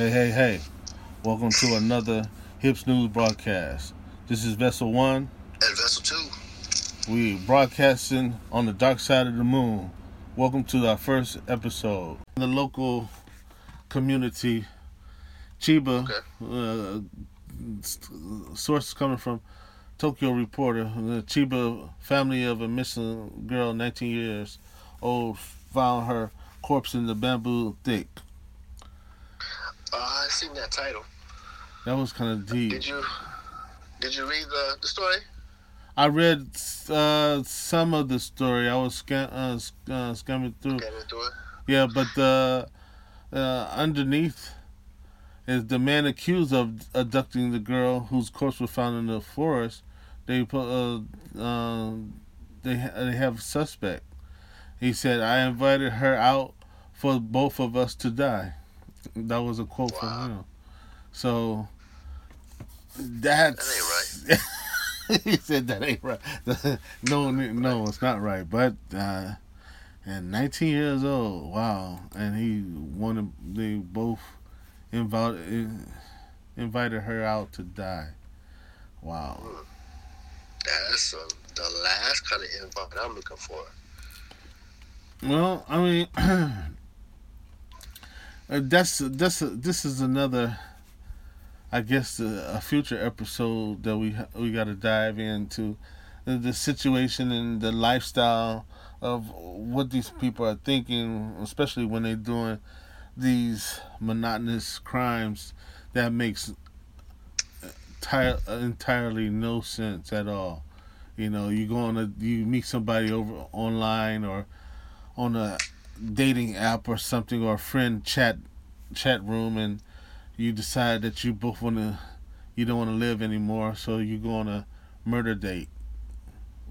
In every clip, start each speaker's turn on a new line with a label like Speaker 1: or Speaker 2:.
Speaker 1: Hey, hey, hey. Welcome to another Hips News broadcast. This is Vessel 1.
Speaker 2: And Vessel 2.
Speaker 1: We broadcasting on the dark side of the moon. Welcome to our first episode. In the local community, Chiba,
Speaker 2: Okay.
Speaker 1: uh, sources coming from Tokyo Reporter, the Chiba family of a missing girl, 19 years old, found her corpse in the bamboo thick.
Speaker 2: Uh, I seen that title.
Speaker 1: That was kind of deep.
Speaker 2: Did you did you read the, the story?
Speaker 1: I read uh, some of the story. I was scan, uh, sc- uh, skimming through.
Speaker 2: Get into it.
Speaker 1: Yeah, but uh, uh, underneath is the man accused of abducting the girl whose corpse was found in the forest. They put uh, uh, they ha- they have a suspect. He said, "I invited her out for both of us to die." That was a quote
Speaker 2: Wow.
Speaker 1: from him. So that's
Speaker 2: That
Speaker 1: he said that ain't right. no, no, it's not right. But uh, and 19 years old, wow, and he wanted they both invited invited her out to die. Wow.
Speaker 2: That's uh, the last kind of invite I'm looking for.
Speaker 1: Well, I mean, Uh, that's that's this is another, I guess, uh, a future episode that we we got to dive into the, the situation and the lifestyle of what these people are thinking, especially when they're doing these monotonous crimes that makes uh, entire, entirely no sense at all. You know, you go on a you meet somebody over online or on a dating app or something or a friend chat chat room and you decide that you both want to you don't want to live anymore so you go on a murder date.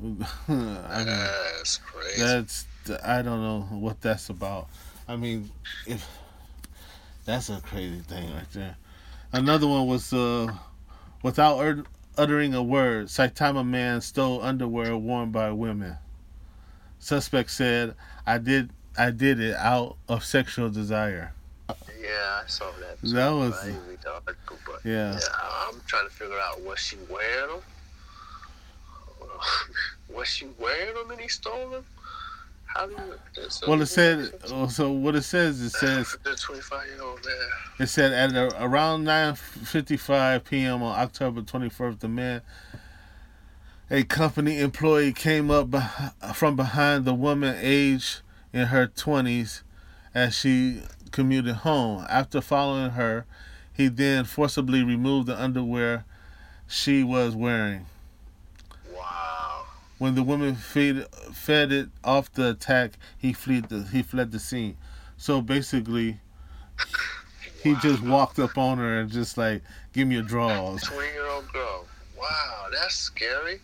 Speaker 1: I mean,
Speaker 2: That's crazy.
Speaker 1: that's i don't know what that's about. I mean if that's a crazy thing right there. Another one was uh without ut- uttering a word saitama man stole underwear worn by women. Suspect said i did i did it out of sexual desire
Speaker 2: yeah, I saw that. too.
Speaker 1: That was-
Speaker 2: I didn't read the article, but
Speaker 1: yeah
Speaker 2: yeah, I'm trying to figure out was she wearing them? was she wearing them and he stole them? How do you? so-
Speaker 1: well it said so what it says it says
Speaker 2: the 25 year old there.
Speaker 1: It said at a- around 9:55 p.m. on October 21st, the man, a company employee, came up from behind the woman, aged in her 20s, as she commuted home. After following her, he then forcibly removed the underwear she was wearing.
Speaker 2: Wow.
Speaker 1: When the woman fed, fed it off the attack, he fled the he fled the scene. So basically, he just walked up on her and just like, "Give me your drawers."
Speaker 2: 20 year old girl. Wow, that's scary.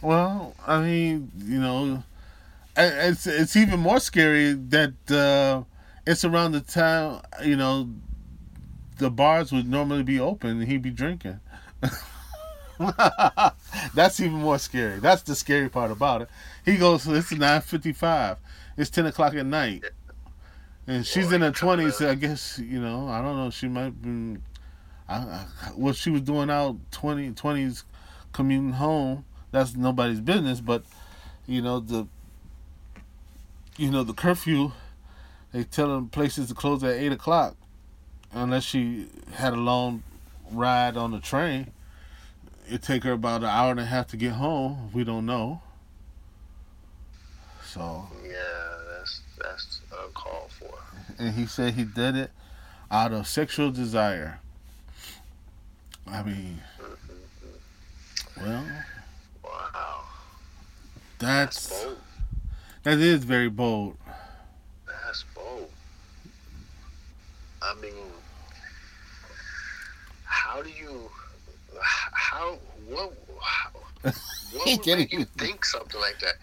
Speaker 1: Well, I mean, you know, it's it's even more scary that uh, it's around the time you know the bars would normally be open and he'd be drinking. That's even more scary. That's the scary part about it. He goes, "It's nine fifty-five. It's ten o'clock at night." And she's in her twenties. I guess you know. I don't know. She might be. I, I, what she was doing out 20, 20s commuting home. That's nobody's business. But you know the. You know the curfew. They tell them places to close at eight o'clock, unless she had a long ride on the train. It take her about an hour and a half to get home. We don't know. So,
Speaker 2: Yeah, that's that's uncalled for.
Speaker 1: and he said he did it out of sexual desire. I mean, mm-hmm. well,
Speaker 2: Wow.
Speaker 1: that's
Speaker 2: That's.
Speaker 1: That is very bold.
Speaker 2: That's bold. I mean, how do you, how, what, how, what would make you think something like that?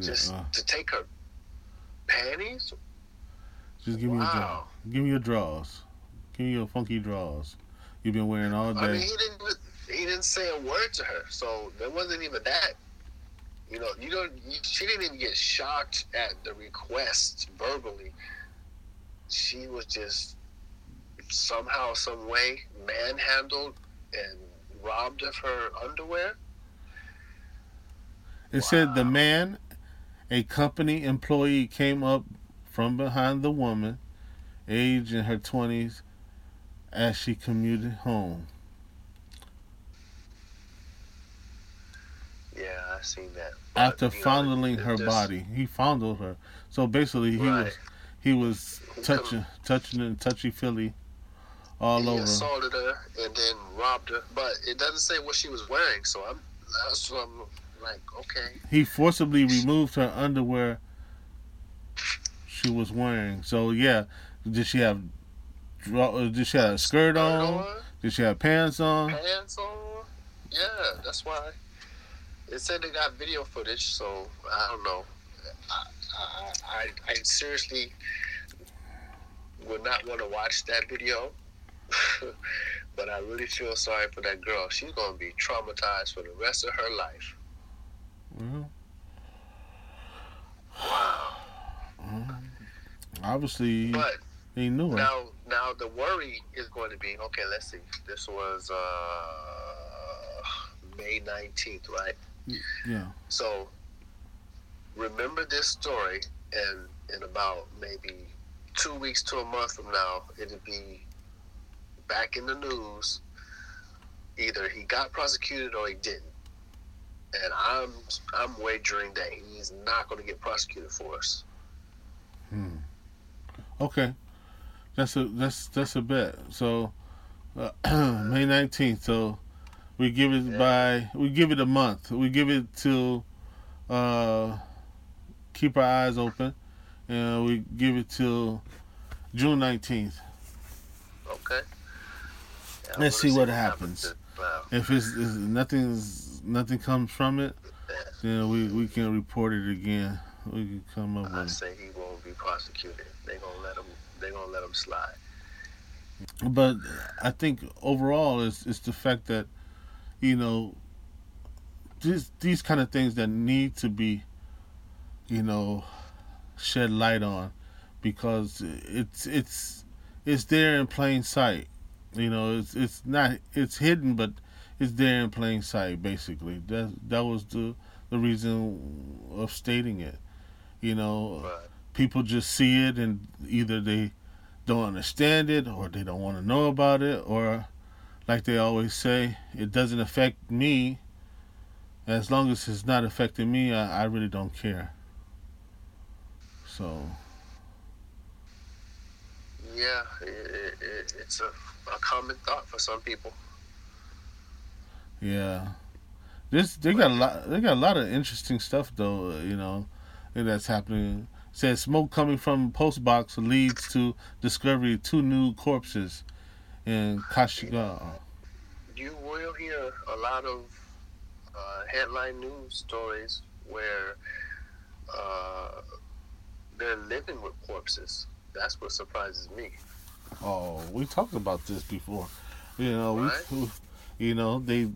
Speaker 2: Just
Speaker 1: Yeah,
Speaker 2: to take her panties?
Speaker 1: just give me your.
Speaker 2: Wow.
Speaker 1: Give me your draws. Give me your funky draws. You've been wearing all
Speaker 2: I mean,
Speaker 1: day.
Speaker 2: he didn't, he didn't say a word to her, so there wasn't even that. You know, you don't. She didn't even get shocked at the request verbally. She was just somehow, some way, manhandled and robbed of her underwear.
Speaker 1: It said the man, a company employee, came up from behind the woman, age in her 20s, as she commuted home.
Speaker 2: Yeah, I seen that.
Speaker 1: After
Speaker 2: But, know,
Speaker 1: fondling
Speaker 2: it-
Speaker 1: her
Speaker 2: this-
Speaker 1: body, he fondled her. So basically, he was he was touching, touching and touchy feely all
Speaker 2: he
Speaker 1: over.
Speaker 2: assaulted her and then robbed her, but it doesn't say what she was wearing. So I'm that's what I'm like. Okay,
Speaker 1: He forcibly removed her underwear she was wearing. So yeah, did she have? uh, Did she have a skirt on, Did she have pants on?
Speaker 2: pants on. Yeah, that's why. It said they got video footage, so I don't know. I I, I, seriously would not want to watch that video. but I really feel sorry for that girl. She's going to be traumatized for the rest of her life.
Speaker 1: Well,
Speaker 2: Wow.
Speaker 1: obviously,
Speaker 2: But
Speaker 1: he knew it.
Speaker 2: now, now the worry is going to be okay. Let's see. This was uh, May nineteenth, right?
Speaker 1: Yeah.
Speaker 2: So remember this story, and in about maybe two weeks to a month from now, it'll be back in the news. Either he got prosecuted or he didn't. And I'm I'm wagering that he's not going to get prosecuted for us.
Speaker 1: Hmm. Okay, that's a that's that's a bet. So uh, May nineteenth. So we give it
Speaker 2: Yeah.
Speaker 1: by we give it a month. We give it till uh, keep our eyes open, and we give it till June nineteenth.
Speaker 2: Okay. Yeah,
Speaker 1: Let's see what happens.
Speaker 2: to- Wow.
Speaker 1: If it's, if nothing's nothing comes from it, then we we can report it again. We can come up
Speaker 2: I
Speaker 1: with.
Speaker 2: say he won't be prosecuted. They gonna let him. They gonna let him slide.
Speaker 1: but I think overall it's is the fact that you know these these kind of things that need to be you know shed light on because it's it's it's there in plain sight. You know it's it's not it's hidden but it's there in plain sight basically. That that was the the reason of stating it. You know
Speaker 2: But
Speaker 1: people just see it and either they don't understand it or they don't want to know about it or like they always say it doesn't affect me. As long as it's not affecting me i, I really don't care. So.
Speaker 2: Yeah, it, it, it, it's a, a common thought for some people.
Speaker 1: yeah. This they got a lot they got a lot of interesting stuff though you know that's happening. Says smoke coming from post box leads to discovery of two new corpses in Kashiga.
Speaker 2: You will hear a lot of uh, headline news stories where uh, they're living with corpses. That's what surprises me.
Speaker 1: Oh, we talked about this before. You know, we,
Speaker 2: Right.
Speaker 1: we, you know, they,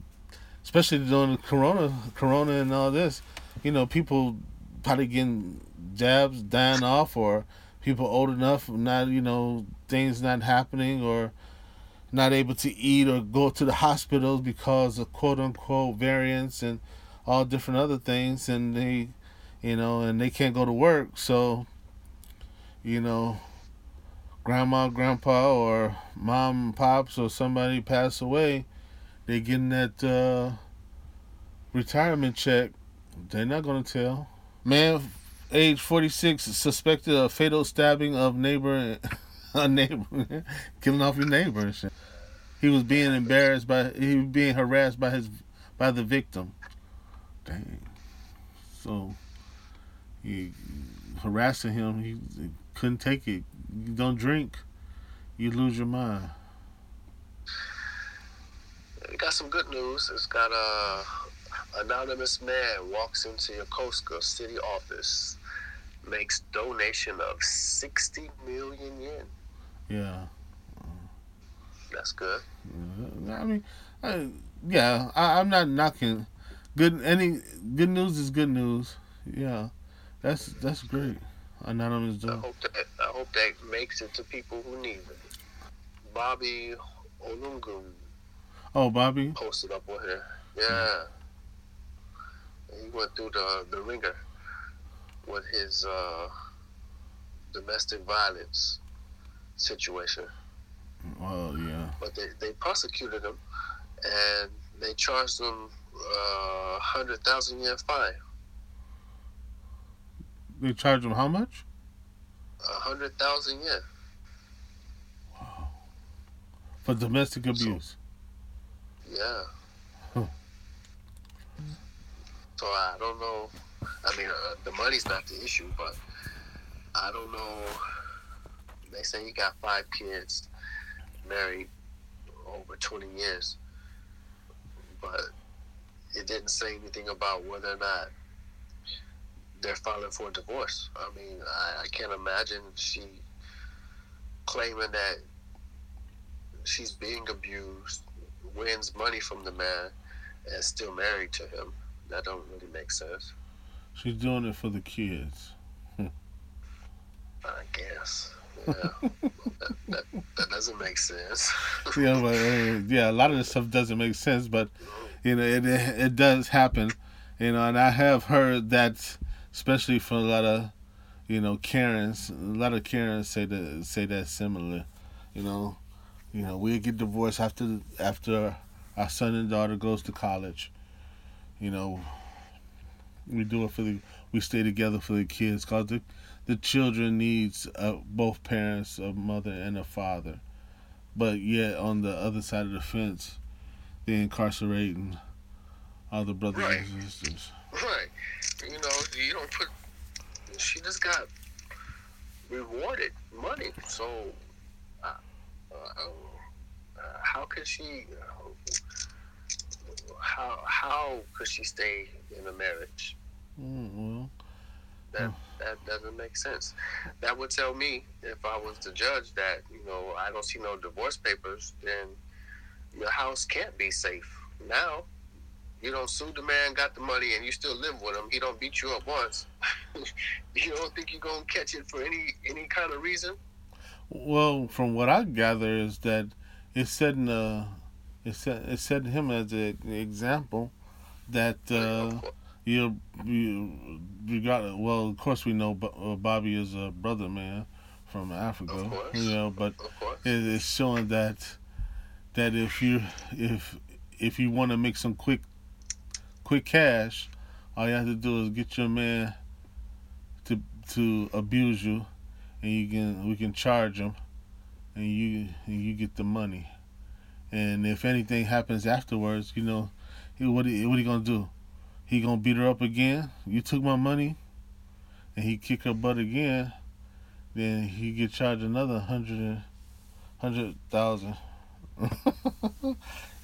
Speaker 1: especially during the Corona, Corona and all this, you know, people probably getting jabs, dying off, or people old enough, not, you know, things not happening, or not able to eat or go to the hospitals because of quote unquote variants and all different other things, and they, you know, and they can't go to work, so, you know, grandma, grandpa, or mom, pops, or somebody pass away, they getting that uh, retirement check. They're not gonna tell. Man, age forty six, suspected of fatal stabbing of neighbor, a neighbor, killing off your neighbor. and shit. He was being embarrassed by, he was being harassed by his, by the victim. Dang. So, he harassing him. He, he couldn't take it. You don't drink, you lose your mind.
Speaker 2: We got some good news. It's got a anonymous man walks into Yokosuka city office, makes donation of sixty million yen.
Speaker 1: Yeah.
Speaker 2: That's good.
Speaker 1: I mean, I, yeah, I, I'm not knocking. Good, any good news is good news. Yeah, that's that's great. Anonymous
Speaker 2: I hope that I hope that makes it to people who need it. Bobby Ologun
Speaker 1: Oh, Bobby.
Speaker 2: posted up on here. Yeah. He went through the the ringer with his uh, domestic violence situation.
Speaker 1: Oh yeah.
Speaker 2: But they, they prosecuted him and they charged him uh, hundred thousand yen fine.
Speaker 1: They charged him how much?
Speaker 2: A hundred thousand yen. Wow.
Speaker 1: For domestic abuse.
Speaker 2: Yeah.
Speaker 1: Huh.
Speaker 2: So I don't know. I mean, uh, the money's not the issue, but I don't know. They say he got five kids, married over 20 years, but it didn't say anything about whether or not they're filing for a divorce. I mean, I, I can't imagine she claiming that she's being abused, wins money from the man, and still married to him. That don't really make sense.
Speaker 1: She's doing it for the kids.
Speaker 2: I guess. Yeah. that, that, doesn't make sense.
Speaker 1: Yeah, but uh, yeah, a lot of this stuff doesn't make sense, but you know, it it does happen. You know, and I have heard that, especially from a lot of, you know, Karens. A lot of Karens say that say that similar. You know, you know, we get divorced after after our son and daughter goes to college. You know, we do it for the we stay together for the kids because the the children needs uh, both parents, a mother and a father. But yet on the other side of the fence, they're incarcerating other brothers
Speaker 2: Right.
Speaker 1: and sisters.
Speaker 2: right. You know, you don't put. She just got rewarded money. So, uh, uh, uh, how could she? How how could she stay in a marriage?
Speaker 1: Mm, well,
Speaker 2: That that doesn't make sense. That would tell me if I was the judge that you know I don't see no divorce papers, then your house can't be safe. Now, you don't sue the man, got the money, and you still live with him. He don't beat you up once. you don't think you're gonna catch it for any any kind of reason?
Speaker 1: well, from what I gather is that it's setting it's set, it's setting him as an example that uh. You you you got it. well. Of course, we know uh, Bobby is a brother man from Africa.
Speaker 2: Of course.
Speaker 1: You know, but it is showing that that if you if if you want to make some quick quick cash, all you have to do is get your man to to abuse you, and you can we can charge him, and you and you get the money. And if anything happens afterwards, you know, what he, what he gonna do? He gonna beat her up again? You took my money, and he kick her butt again. Then he get charged another hundred and hundred thousand.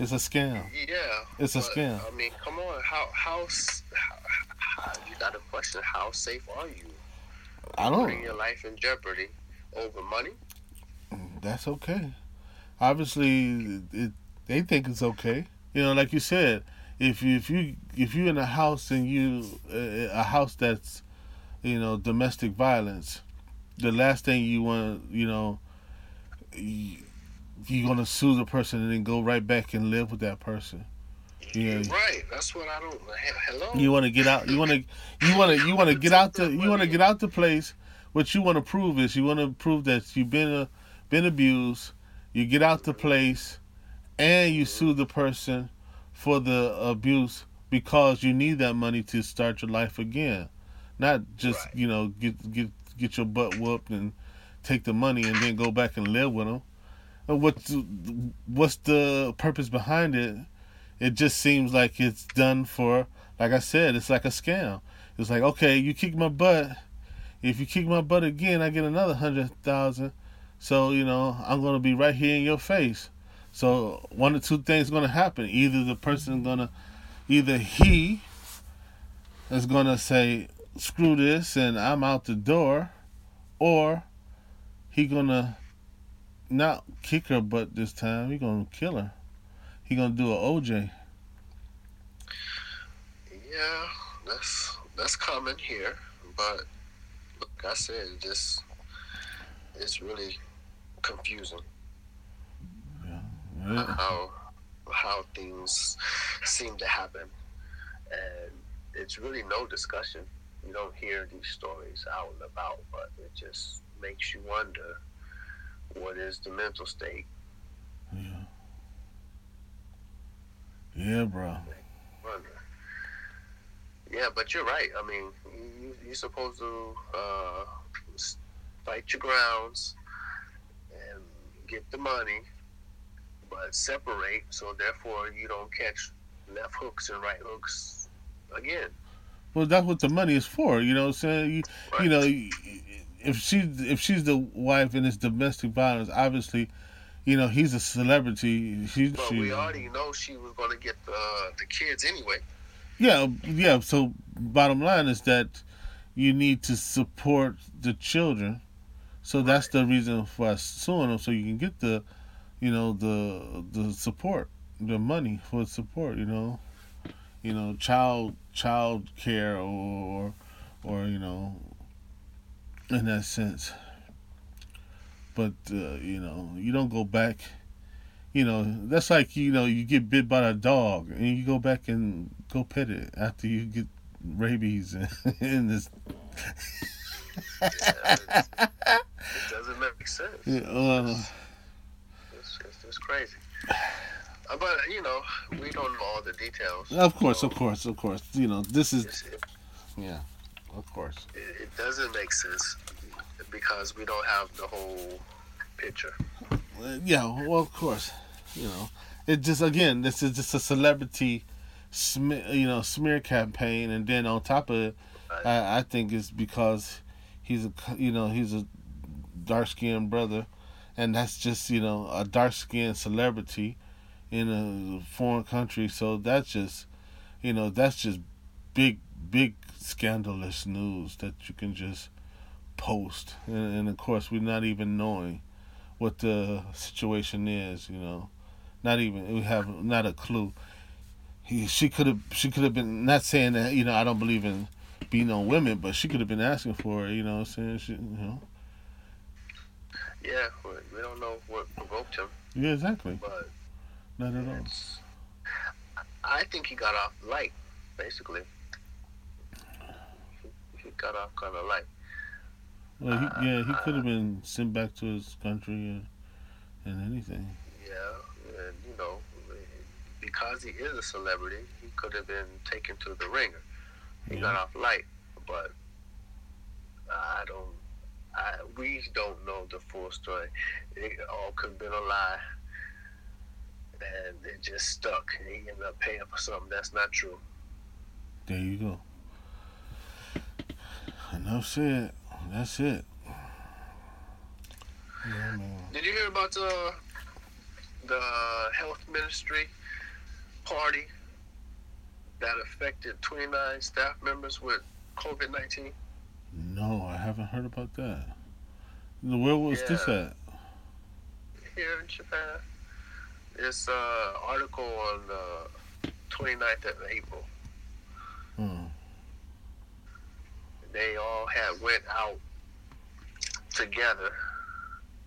Speaker 1: it's a scam.
Speaker 2: Yeah.
Speaker 1: It's a scam.
Speaker 2: I mean, come on. How how, how, how you got to question how safe are you?
Speaker 1: I don't.
Speaker 2: your life in jeopardy over money?
Speaker 1: That's okay. Obviously, it, they think it's okay. You know, like you said, if you if you if you're in a house and you uh, a house that's you know domestic violence, the last thing you want, you know, you, you're gonna sue the person and then go right back and live with that person. Yeah.
Speaker 2: Right. That's what I don't. Hello.
Speaker 1: You want to get out. You want to. You want to. You want to get out the. You want to get out the place. What you want to prove is you want to prove that you've been uh, been abused. You get out the place, and you sue the person for the abuse because you need that money to start your life again, not just
Speaker 2: Right.
Speaker 1: you know get get get your butt whooped and take the money and then go back and live with them. And What's what's the purpose behind it? It just seems like it's done for, like I said, it's like a scam. It's like, okay, you kick my butt. If you kick my butt again, I get another hundred thousand. So you know, I'm gonna be right here in your face. So one or two things gonna happen. Either the person gonna, either he is gonna say, "Screw this," and I'm out the door, or he gonna not kick her butt this time. He gonna kill her. He gonna do a OJ.
Speaker 2: Yeah, that's that's common here, but like I said, just it's really confusing.
Speaker 1: Yeah.
Speaker 2: how how things seem to happen, and it's really no discussion. You don't hear these stories out and about, but it just makes you wonder what is the mental state.
Speaker 1: Yeah. Yeah, bro.
Speaker 2: Yeah, but you're right. I mean, you, you're supposed to uh, fight your grounds and get the money, but separate so therefore you don't catch left hooks and right hooks again.
Speaker 1: Well, that's what the money is for. You know what I'm saying? You,
Speaker 2: Right?
Speaker 1: you know, if she if she's the wife and it's domestic violence, obviously, you know, he's a celebrity. She,
Speaker 2: but
Speaker 1: she,
Speaker 2: we already know she was going to get the the kids anyway.
Speaker 1: yeah, yeah. So, bottom line is that you need to support the children. So that's the reason for us suing them, so you can get the, you know, the the support, the money for support. You know, you know, child child care or or you know, in that sense. But uh, you know, you don't go back. You know, that's like you know, you get bit by a dog and you go back and go pet it after you get rabies and, and this.
Speaker 2: It doesn't make sense.
Speaker 1: Yeah, uh,
Speaker 2: Crazy. Uh, but you know, we don't know all the details.
Speaker 1: of course,
Speaker 2: So
Speaker 1: of course, of course. You know, this is
Speaker 2: It,
Speaker 1: yeah, of course.
Speaker 2: it, it doesn't make sense because we don't have the whole picture.
Speaker 1: Uh, yeah, well, of course. You know, it just again, this is just a celebrity, smear, you know, smear campaign, and then on top of it, I, I think it's because he's a you know he's a dark skinned brother, and that's just you know a dark skinned celebrity in a foreign country. So that's just you know that's just big big scandalous news that you can just post, and, and of course we're not even knowing what the situation is. You know, not even we have not a clue. He, she could have she could have been not saying that you know I don't believe in being on women, but she could have been asking for it. You know, saying she, you know,
Speaker 2: Yeah, we, we don't know what provoked him,
Speaker 1: yeah, exactly,
Speaker 2: but
Speaker 1: not at all.
Speaker 2: I think he got off light, basically. He, he got off kind of light.
Speaker 1: Well, he, uh, yeah, he uh, could have been sent back to his country and, and anything.
Speaker 2: Yeah, and you know, because he is a celebrity, he could have been taken to the ringer. He got off light, but I don't. I, we don't know the full story. It all could have been a lie, and it just stuck. And he ended up paying for something that's not true.
Speaker 1: There you go. Enough said. That's it. Yeah.
Speaker 2: Did you hear about the the health ministry party that affected 29 staff members with COVID 19?
Speaker 1: No, haven't heard about that. Where was this at?
Speaker 2: here in Japan. This uh, article on the 29th of April.
Speaker 1: Hmm.
Speaker 2: They all had went out together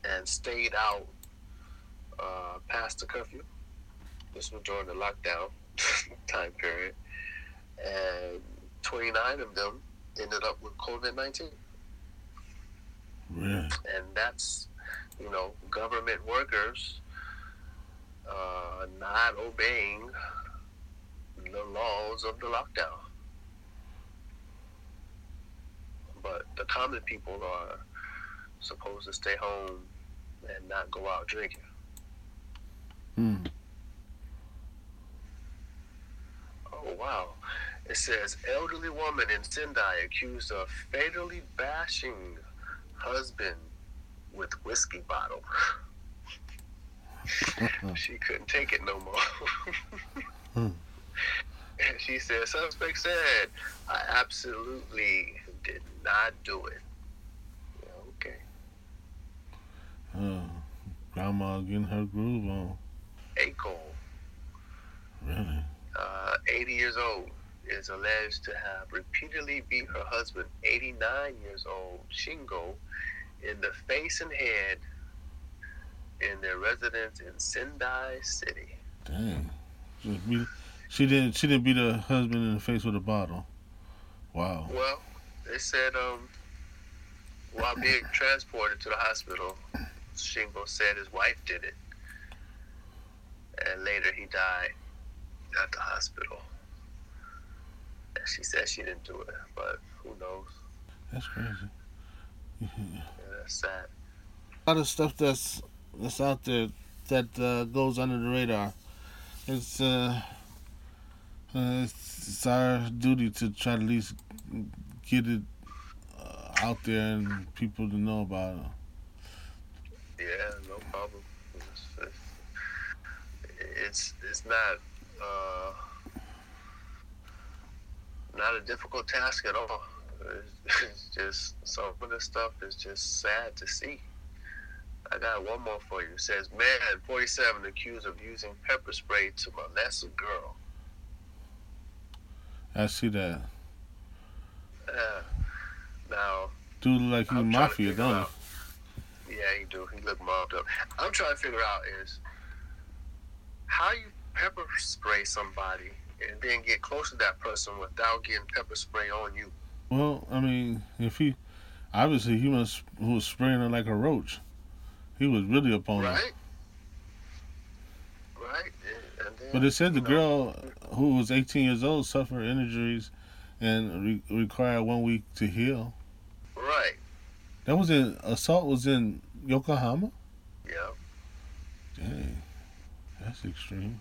Speaker 2: and stayed out uh, past the curfew. This was during the lockdown time period, and 29 of them ended up with COVID 19.
Speaker 1: Really?
Speaker 2: and that's you know government workers uh, not obeying the laws of the lockdown. But the common people are supposed to stay home and not go out drinking.
Speaker 1: Hmm.
Speaker 2: Oh wow! It says elderly woman in Sendai accused of fatally bashing husband with whiskey bottle. she couldn't take it no more.
Speaker 1: Hmm.
Speaker 2: And she said, suspect said, I absolutely did not do it. Yeah, okay.
Speaker 1: Oh, grandma getting her groove on.
Speaker 2: Aiko,
Speaker 1: Really?
Speaker 2: uh, 80 years old, is alleged to have repeatedly beat her husband, 89 years old, Shingo, in the face and head in their residence in Sendai City.
Speaker 1: Damn. She didn't. She didn't beat her husband in the face with a bottle. Wow.
Speaker 2: Well, they said um, while being transported to the hospital, Shingo said his wife did it, and later he died at the hospital. She said she didn't do it, but who knows?
Speaker 1: That's crazy.
Speaker 2: Yeah, that's sad.
Speaker 1: A lot of stuff that's that's out there that uh, goes under the radar. It's uh, uh it's, it's our duty to try to at least get it uh, out there and people to know about it.
Speaker 2: Yeah, no problem. It's it's, it's not uh, not a difficult task at all. It's, just some of the stuff is just sad to see. I got one more for you. It says man, 47 accused of using pepper spray to molest a girl.
Speaker 1: I see that.
Speaker 2: Yeah. Now,
Speaker 1: Dude like he
Speaker 2: I'm trying to
Speaker 1: mafia, don't
Speaker 2: out- Yeah, he do. He look mobbed up. I'm trying to figure out is how you pepper spray somebody and then get close to that person without getting pepper spray on you.
Speaker 1: Well, I mean, if he obviously he was who was spraying her like a roach. He was really up on her.
Speaker 2: Right? Right? And- and then,
Speaker 1: But it said the
Speaker 2: you know,
Speaker 1: girl who was 18 years old suffered injuries and re- required one week to heal.
Speaker 2: Right.
Speaker 1: That was in assault was in Yokohama.
Speaker 2: Yeah.
Speaker 1: Dang, that's extreme.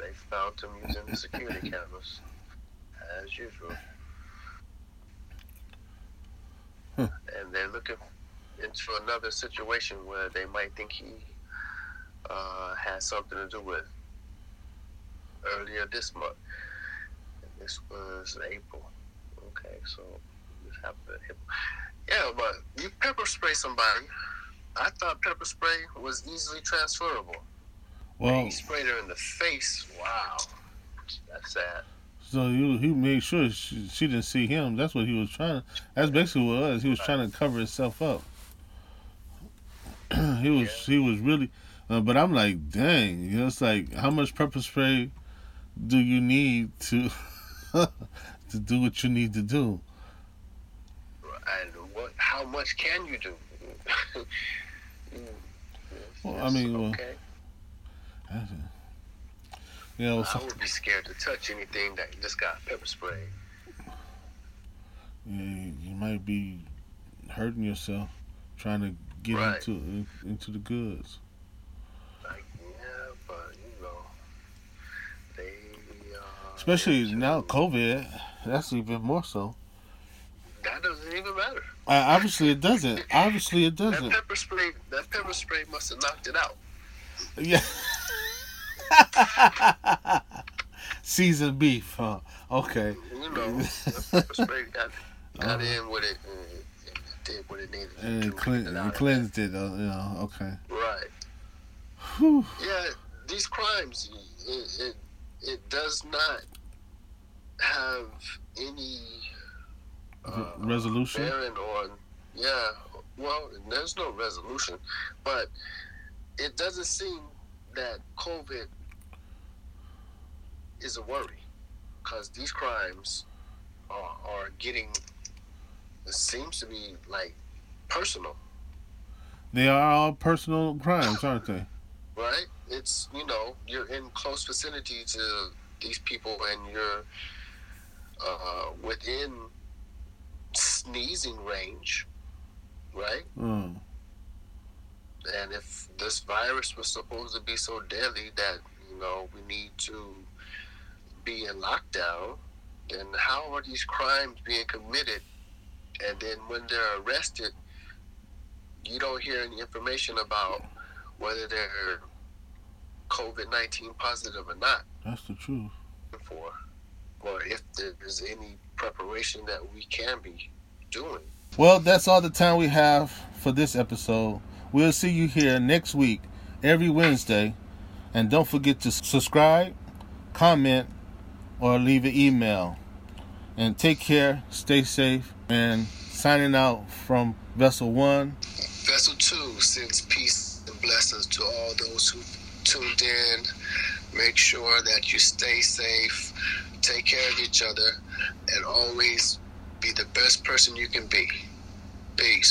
Speaker 2: They found him using the security cameras as usual.
Speaker 1: Huh.
Speaker 2: And they're looking into another situation where they might think he uh, has something to do with earlier this month. And this was April. Okay, so this happened in April. Yeah, but you pepper spray somebody. I thought pepper spray was easily transferable.
Speaker 1: Well,
Speaker 2: He sprayed her in the face. Wow. That's sad.
Speaker 1: so he he made sure she, she didn't see him. That's what he was trying. To, that's basically what it was. He was trying to cover himself up. he was he was really, uh, but I'm like, dang, you know, it's like how much pepper spray do you need to to do what you need to do?
Speaker 2: And what? How much can you do?
Speaker 1: Well, I mean,
Speaker 2: okay.
Speaker 1: It. You know,
Speaker 2: I would be scared to touch anything that just got pepper spray.
Speaker 1: you, you might be hurting yourself trying to get
Speaker 2: Right.
Speaker 1: into in, into the goods.
Speaker 2: Like, yeah, but you know, they. Uh,
Speaker 1: Especially now, COVID. That's even more so.
Speaker 2: That doesn't even matter.
Speaker 1: Uh, obviously, it doesn't. Obviously, it doesn't.
Speaker 2: pepper spray. That pepper spray must have knocked it out.
Speaker 1: Yeah. Seasoned beef, huh? Okay.
Speaker 2: You know, spray got got in with it and it did what it needed to
Speaker 1: And
Speaker 2: do.
Speaker 1: clean,
Speaker 2: Get it
Speaker 1: it cleansed it, uh, you know, okay.
Speaker 2: Right.
Speaker 1: Whew.
Speaker 2: Yeah, these crimes, it, it, it does not have any uh,
Speaker 1: Resolution?
Speaker 2: bearing on, yeah, well, there's no resolution, but it doesn't seem that COVID is a worry because these crimes are, are getting, it seems to be like personal.
Speaker 1: They are all personal crimes, aren't they?
Speaker 2: right? It's you know you're in close vicinity to these people, and you're uh, within sneezing range, right?
Speaker 1: Mm.
Speaker 2: And if this virus was supposed to be so deadly that you know we need to be in lockdown, then how are these crimes being committed? And then when they're arrested, you don't hear any information about whether they're COVID nineteen positive or not.
Speaker 1: That's the truth.
Speaker 2: For or if there's any preparation that we can be doing.
Speaker 1: Well, that's all the time we have for this episode. We'll see you here next week, every Wednesday. And don't forget to subscribe, comment, or leave an email. And take care, stay safe, and signing out from Vessel 1.
Speaker 2: Vessel two sends peace and blessings to all those who tuned in. Make sure that you stay safe, take care of each other, and always be the best person you can be. Peace.